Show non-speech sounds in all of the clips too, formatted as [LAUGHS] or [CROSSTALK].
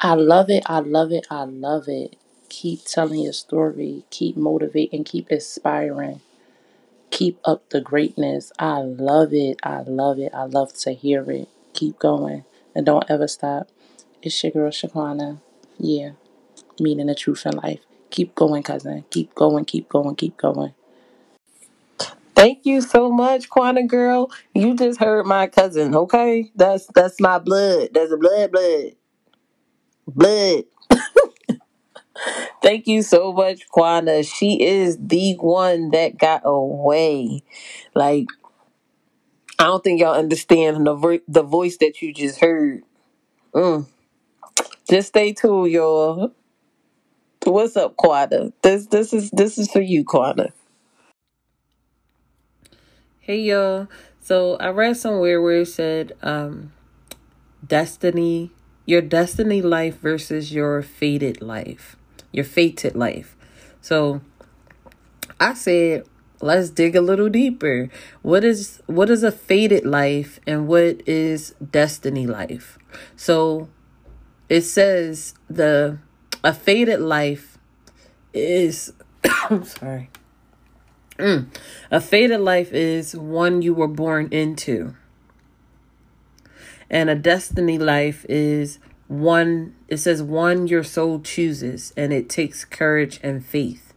I love it. I love it. I love it. Keep telling your story. Keep motivating. Keep inspiring. Keep up the greatness. I love it. I love it. I love to hear it. Keep going. And don't ever stop. It's your girl Shaquana. Yeah. Meaning the truth in life. Keep going, cousin. Keep going, keep going, keep going. Thank you so much, Quana girl. You just heard my cousin, okay? That's that's my blood. That's a blood blood. Blood. [LAUGHS] Thank you so much, Quana. She is the one that got away. Like I don't think y'all understand the vo- the voice that you just heard. Mm. Just stay tuned, y'all. What's up, Quana? This this is this is for you, Quana. Hey y'all. So I read somewhere where it said um destiny your destiny life versus your fated life. Your fated life. So I said let's dig a little deeper. What is what is a fated life and what is destiny life? So it says the a fated life is I'm [COUGHS] sorry. Mm. A fated life is one you were born into. And a destiny life is one, it says one your soul chooses, and it takes courage and faith.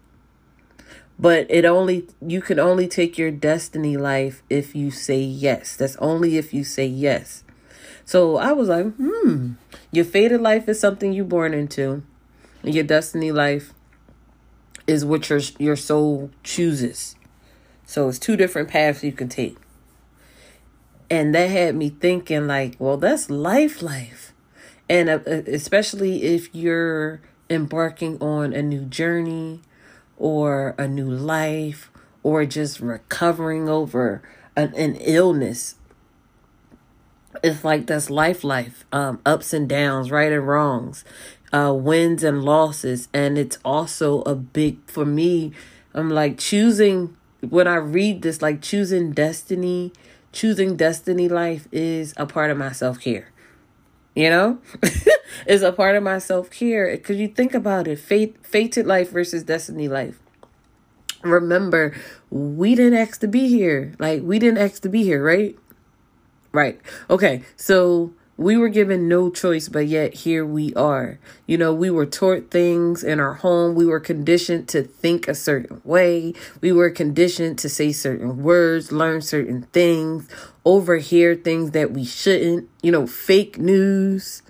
But it only, you can only take your destiny life if you say yes. That's only if you say yes. So I was like, hmm, your fated life is something you born into. And your destiny life is what your your soul chooses. So it's two different paths you can take. And that had me thinking like, well, that's life life. And uh, especially if you're embarking on a new journey or a new life or just recovering over an, an illness it's like that's life life um ups and downs right and wrongs uh, wins and losses. And it's also a big, for me, I'm like choosing, when I read this, like choosing destiny, choosing destiny life is a part of my self care. You know, [LAUGHS] is a part of my self care. Because you think about it, fate, fated life versus destiny life. Remember, we didn't ask to be here. Like, we didn't ask to be here, right? Right. Okay. So, we were given no choice, but yet here we are. You know, we were taught things in our home. We were conditioned to think a certain way. We were conditioned to say certain words, learn certain things, overhear things that we shouldn't, you know, fake news,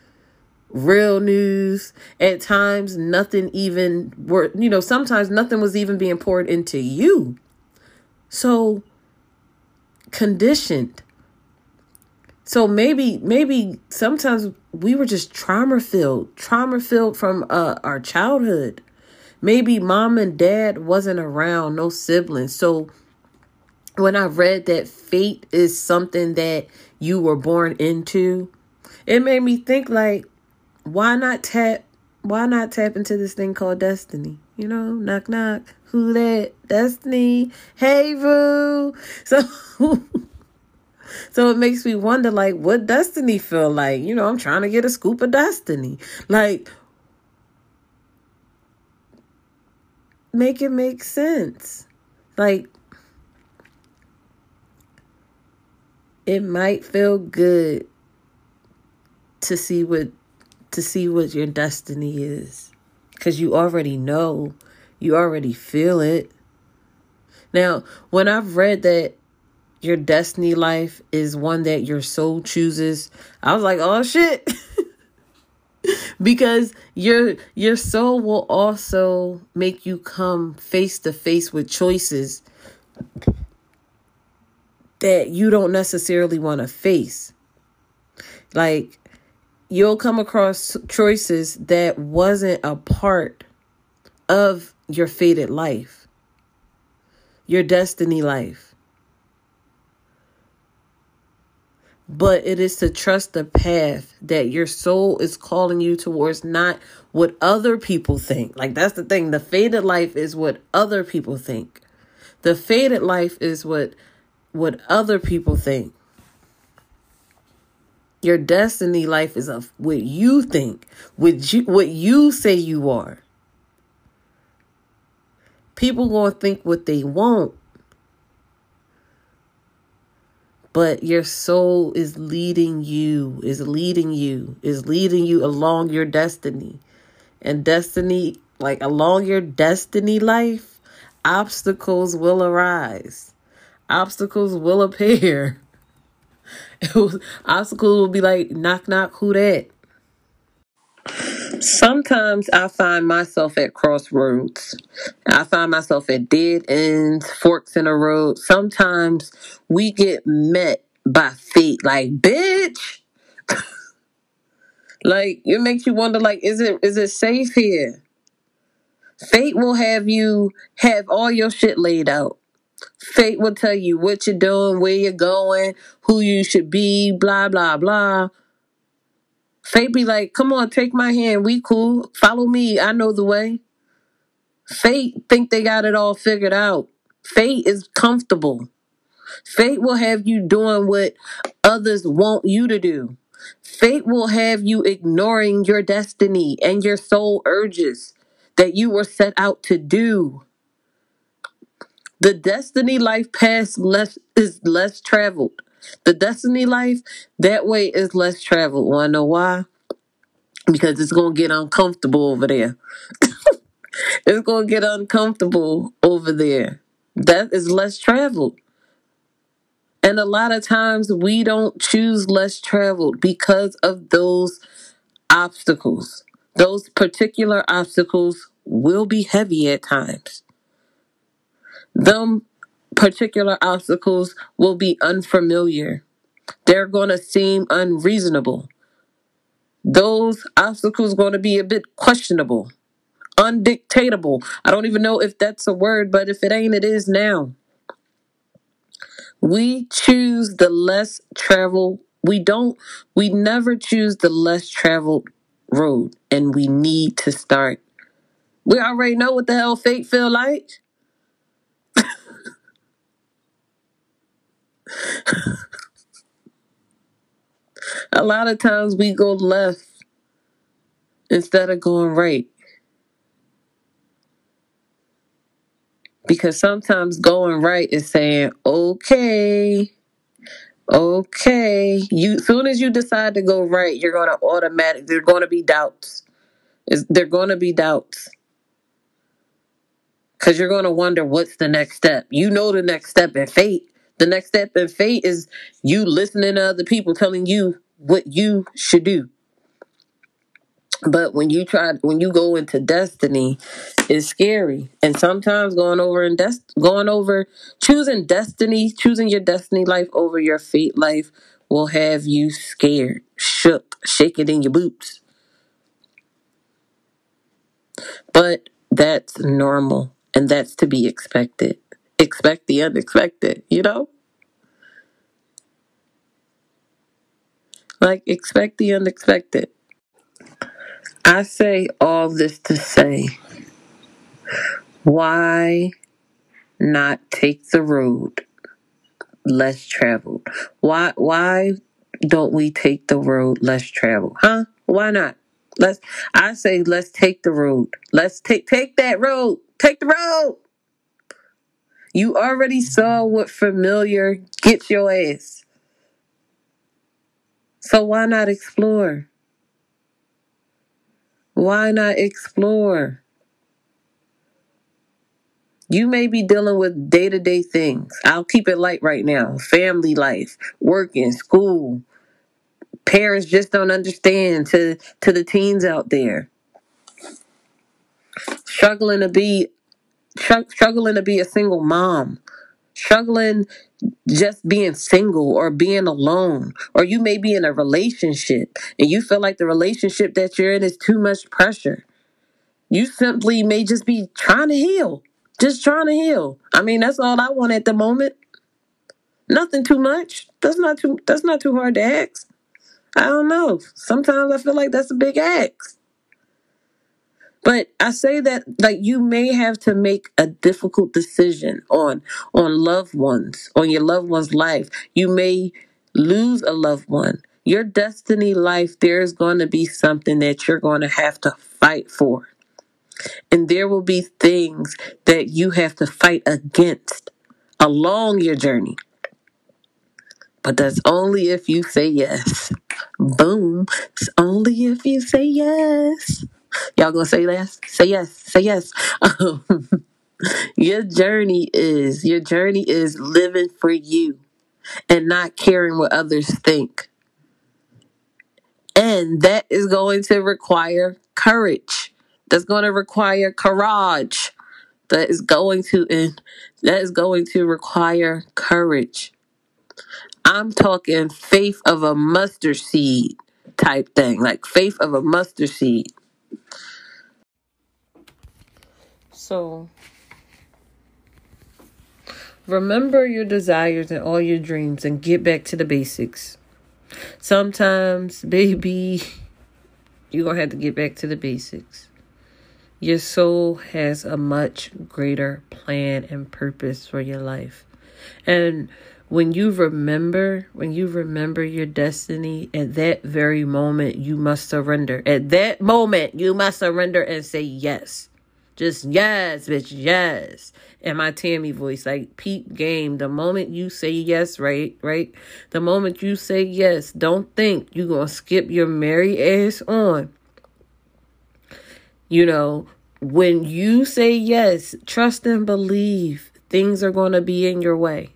real news. At times, nothing even were, you know, sometimes nothing was even being poured into you. So, conditioned so maybe maybe sometimes we were just trauma filled, trauma filled from uh, our childhood. Maybe mom and dad wasn't around, no siblings. So when I read that fate is something that you were born into, it made me think like why not tap why not tap into this thing called destiny? You know, knock knock. Who that? Destiny. Hey Roo. [LAUGHS] So So it makes me wonder, like, what destiny feel like? You know, I'm trying to get a scoop of destiny. Like, make it make sense. Like, it might feel good to see what to see what your destiny is because you already know you already feel it now when i've read that your destiny life is one that your soul chooses, I was like, oh shit. [LAUGHS] because your your soul will also make you come face to face with choices that you don't necessarily want to face. Like you'll come across choices that wasn't a part of your fated life. Your destiny life but it is to trust the path that your soul is calling you towards, not what other people think. Like, that's the thing. The fated life is what other people think. The fated life is what what other people think. Your destiny life is of what you think, what you, what you say you are. People gonna think what they want. But your soul is leading you, is leading you, is leading you along your destiny. And destiny, like along your destiny life, obstacles will arise. Obstacles will [LAUGHS] appear. obstacles will be like, knock, knock, who that? Sometimes I find myself at crossroads. I find myself at dead ends, forks in the road. Sometimes we get met by fate, like, bitch. like it makes you wonder, like, is it is it safe here? Fate will have you have all your shit laid out. Fate will tell you what you're doing, where you're going, who you should be, blah blah blah. Fate be like, come on, take my hand. We cool. Follow me. I know the way. Fate think they got it all figured out. Fate is comfortable. Fate will have you doing what others want you to do. Fate will have you ignoring your destiny and your soul urges that you were set out to do. The destiny life path less is less traveled. The destiny life that way is less traveled. Wanna know why? Because it's gonna get uncomfortable over there. [LAUGHS] it's gonna get uncomfortable over there. That is less traveled. And a lot of times we don't choose less traveled because of those obstacles. Those particular obstacles will be heavy at times. Them particular obstacles will be unfamiliar. They're going to seem unreasonable. Those obstacles going to be a bit questionable, undictatable. I don't even know if that's a word, but if it ain't, it is now. We choose the less traveled. We don't, we never choose the less traveled road, and we need to start. We already know what the hell fate feel like. [LAUGHS] a lot of times we go left instead of going right. Because sometimes going right is saying, okay, okay. You soon as you decide to go right, you're gonna automatic there's gonna be doubts. Is there gonna be doubts. Cause you're gonna wonder what's the next step. You know the next step in fate. The next step in fate is you listening to other people telling you what you should do. But when you try, when you go into destiny, it's scary. And sometimes going over and going over, choosing destiny, choosing your destiny life over your fate life will have you scared, shook, shaking in your boots. But that's normal and that's to be expected. Expect the unexpected, you know? Like, expect the unexpected. I say all this to say, why not take the road less traveled? Why why don't we take the road less traveled? Huh? Why not? Let's I say let's take the road. Let's take take that road. Take the road. You already saw what familiar gets your ass. So why not explore? Why not explore? You may be dealing with day to day things. I'll keep it light right now family life, working, school. Parents just don't understand to, to the teens out there. Struggling to be struggling to be a single mom, struggling just being single or being alone, or you may be in a relationship and you feel like the relationship that you're in is too much pressure. You simply may just be trying to heal, just trying to heal. I mean, that's all I want at the moment. Nothing too much. That's not too. That's not too hard to ask. I don't know. Sometimes I feel like that's a big ask. But I say that like you may have to make a difficult decision on on loved ones, on your loved one's life. You may lose a loved one. your destiny life, there's going to be something that you're going to have to fight for. And there will be things that you have to fight against along your journey. But that's only if you say yes. Boom. It's only if you say yes. Y'all gonna say yes? Say yes. Say yes. [LAUGHS] Your journey is your journey is living for you and not caring what others think. And that is going to require courage. That's going to require courage. That is going to and that is going to require courage. I'm talking faith of a mustard seed type thing, like faith of a mustard seed. So remember your desires and all your dreams and get back to the basics. Sometimes, baby, [LAUGHS] you're going to have to get back to the basics. Your soul has a much greater plan and purpose for your life. And when you remember, when you remember your destiny, at that very moment, you must surrender. At that moment, you must surrender and say yes. Just yes, bitch, yes. And my Tammy voice, like peep game. The moment you say yes, right, right? The moment you say yes, don't think you're gonna skip your merry ass on. You know, when you say yes, trust and believe things are gonna be in your way.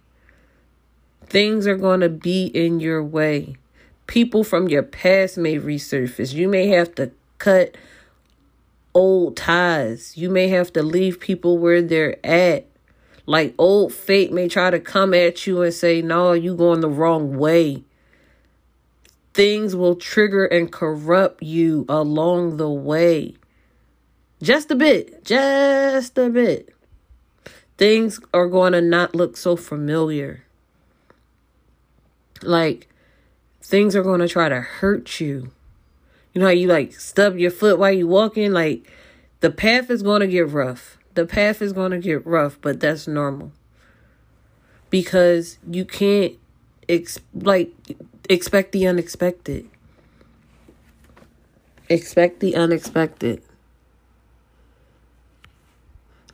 Things are gonna be in your way. People from your past may resurface. You may have to cut old ties. You may have to leave people where they're at. Like old fate may try to come at you and say, No, you going the wrong way. Things will trigger and corrupt you along the way. Just a bit. Just a bit. Things are going to not look so familiar. Like, things are going to try to hurt you. You know how you like stub your foot while you walking? Like the path is going to get rough. The path is going to get rough, but that's normal. Because you can't ex- like expect the unexpected. Expect the unexpected.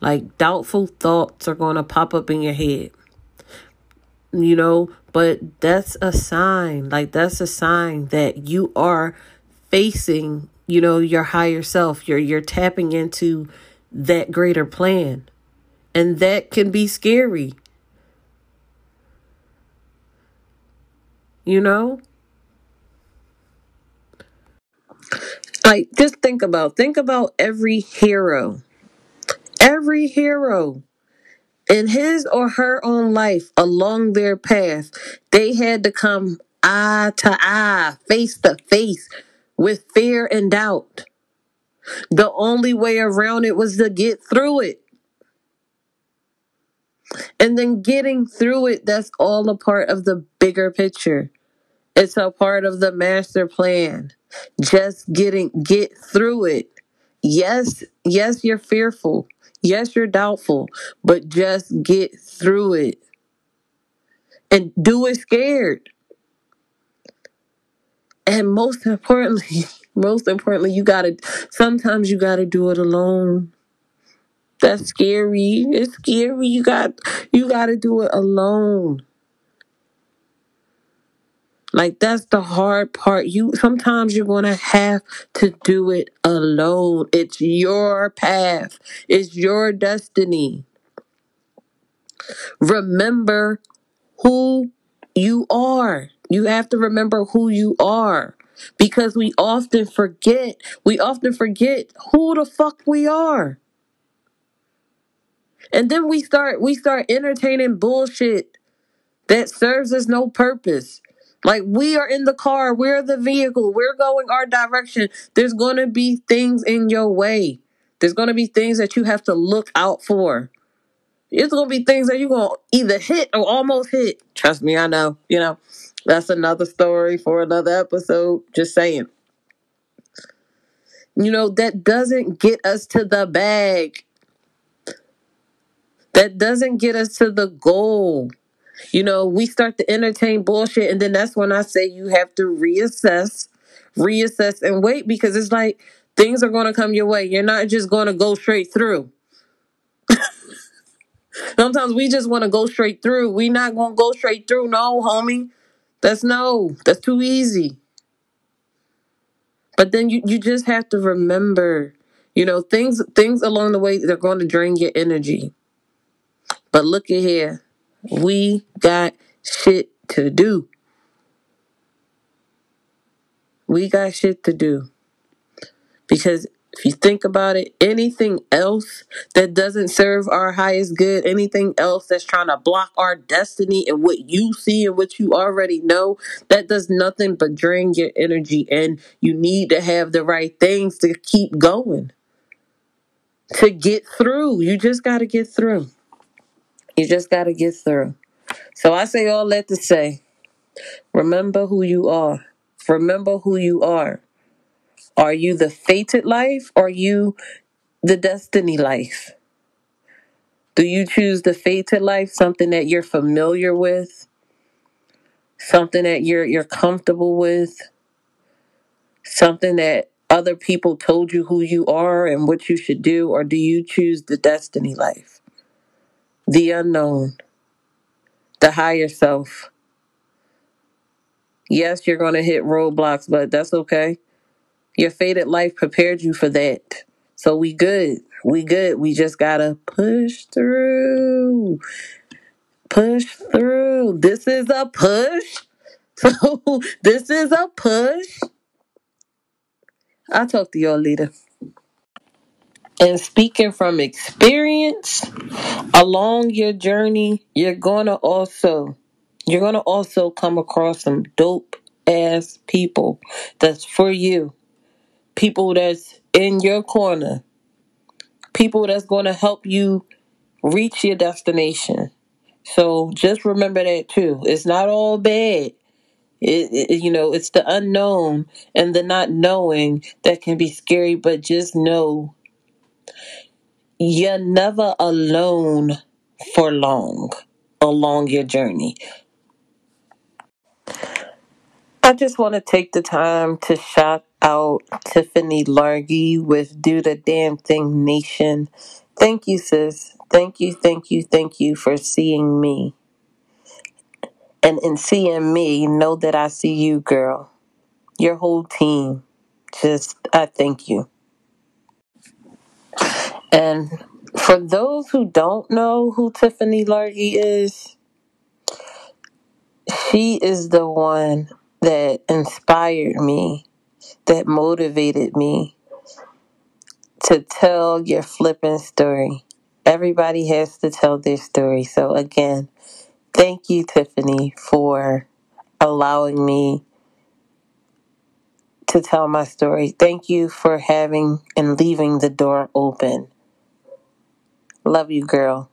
Like doubtful thoughts are going to pop up in your head. You know, but that's a sign. Like that's a sign that you are facing, you know, your higher self. You're you're tapping into that greater plan. And that can be scary. You know? Like just think about think about every hero. Every hero in his or her own life along their path, they had to come eye to eye, face to face with fear and doubt. The only way around it was to get through it. And then getting through it, that's all a part of the bigger picture. It's a part of the master plan. Just getting get through it. Yes, yes, you're fearful. Yes, you're doubtful, but just get through it. And do it scared. And most [LAUGHS] importantly, most importantly, you gotta sometimes you gotta do it alone. That's scary. It's scary. You got you gotta do it alone. Like that's the hard part. You sometimes you're gonna have to do it alone. It's your path. It's your destiny. Remember who you are. You have to remember who you are because we often forget, we often forget who the fuck we are. And then we start we start entertaining bullshit that serves us no purpose. Like we are in the car, we're the vehicle, we're going our direction. There's going to be things in your way. There's going to be things that you have to look out for. It's going to be things that you're going to either hit or almost hit. Trust me, I know. You know, that's another story for another episode. Just saying. You know, that doesn't get us to the bag. That doesn't get us to the goal. You know, we start to entertain bullshit, and then that's when I say you have to reassess, reassess, and wait because it's like things are going to come your way. You're not just going to go straight through. [LAUGHS] Sometimes we just want to go straight through. We not going to go straight through. No, homie. That's no. That's too easy. But then you, you just have to remember, you know, things things along the way they're going to drain your energy. But look at here. We got shit to do. We got shit to do. Because if you think about it, anything else that doesn't serve our highest good, anything else that's trying to block our destiny and what you see and what you already know, that does nothing but drain your energy. And you need to have the right things to keep going, to get through. You just got to get through. You just got to get through. So I say all that to say remember who you are. Remember who you are. Are you the fated life or are you the destiny life? Do you choose the fated life, something that you're familiar with, something that you're you're comfortable with, something that other people told you who you are and what you should do, or do you choose the destiny life, the unknown, the higher self? Yes, you're going to hit roadblocks, but that's okay. Your fated life prepared you for that. So we good. We good. We just gotta push through. Push through. This is a push. [LAUGHS] So this is a push. I'll talk to y'all later. And speaking from experience, along your journey, you're gonna also you're gonna also come across some dope ass people that's for you people that's in your corner, people that's going to help you reach your destination. So just remember that too. It's not all bad. It, it, you know, it's the unknown and the not knowing that can be scary, but just know you're never alone for long along your journey. I just want to take the time to shout out Tiffany Largy with Do the Damn Thing Nation. Thank you, sis. Thank you, thank you, thank you for seeing me. And in seeing me, know that I see you, girl. Your whole team. Just, I thank you. And for those who don't know who Tiffany Largy is, she is the one that inspired me, that motivated me to tell your flipping story. Everybody has to tell their story. So, again, thank you, Tiffany, for allowing me to tell my story. Thank you for having and leaving the door open. Love you, girl.